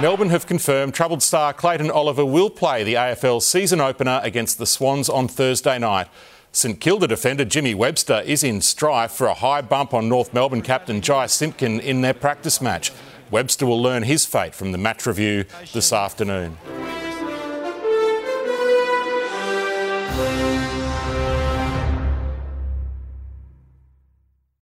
Melbourne have confirmed troubled star Clayton Oliver will play the AFL season opener against the Swans on Thursday night. St Kilda defender Jimmy Webster is in strife for a high bump on North Melbourne captain Jy Simpkin in their practice match. Webster will learn his fate from the match review this afternoon.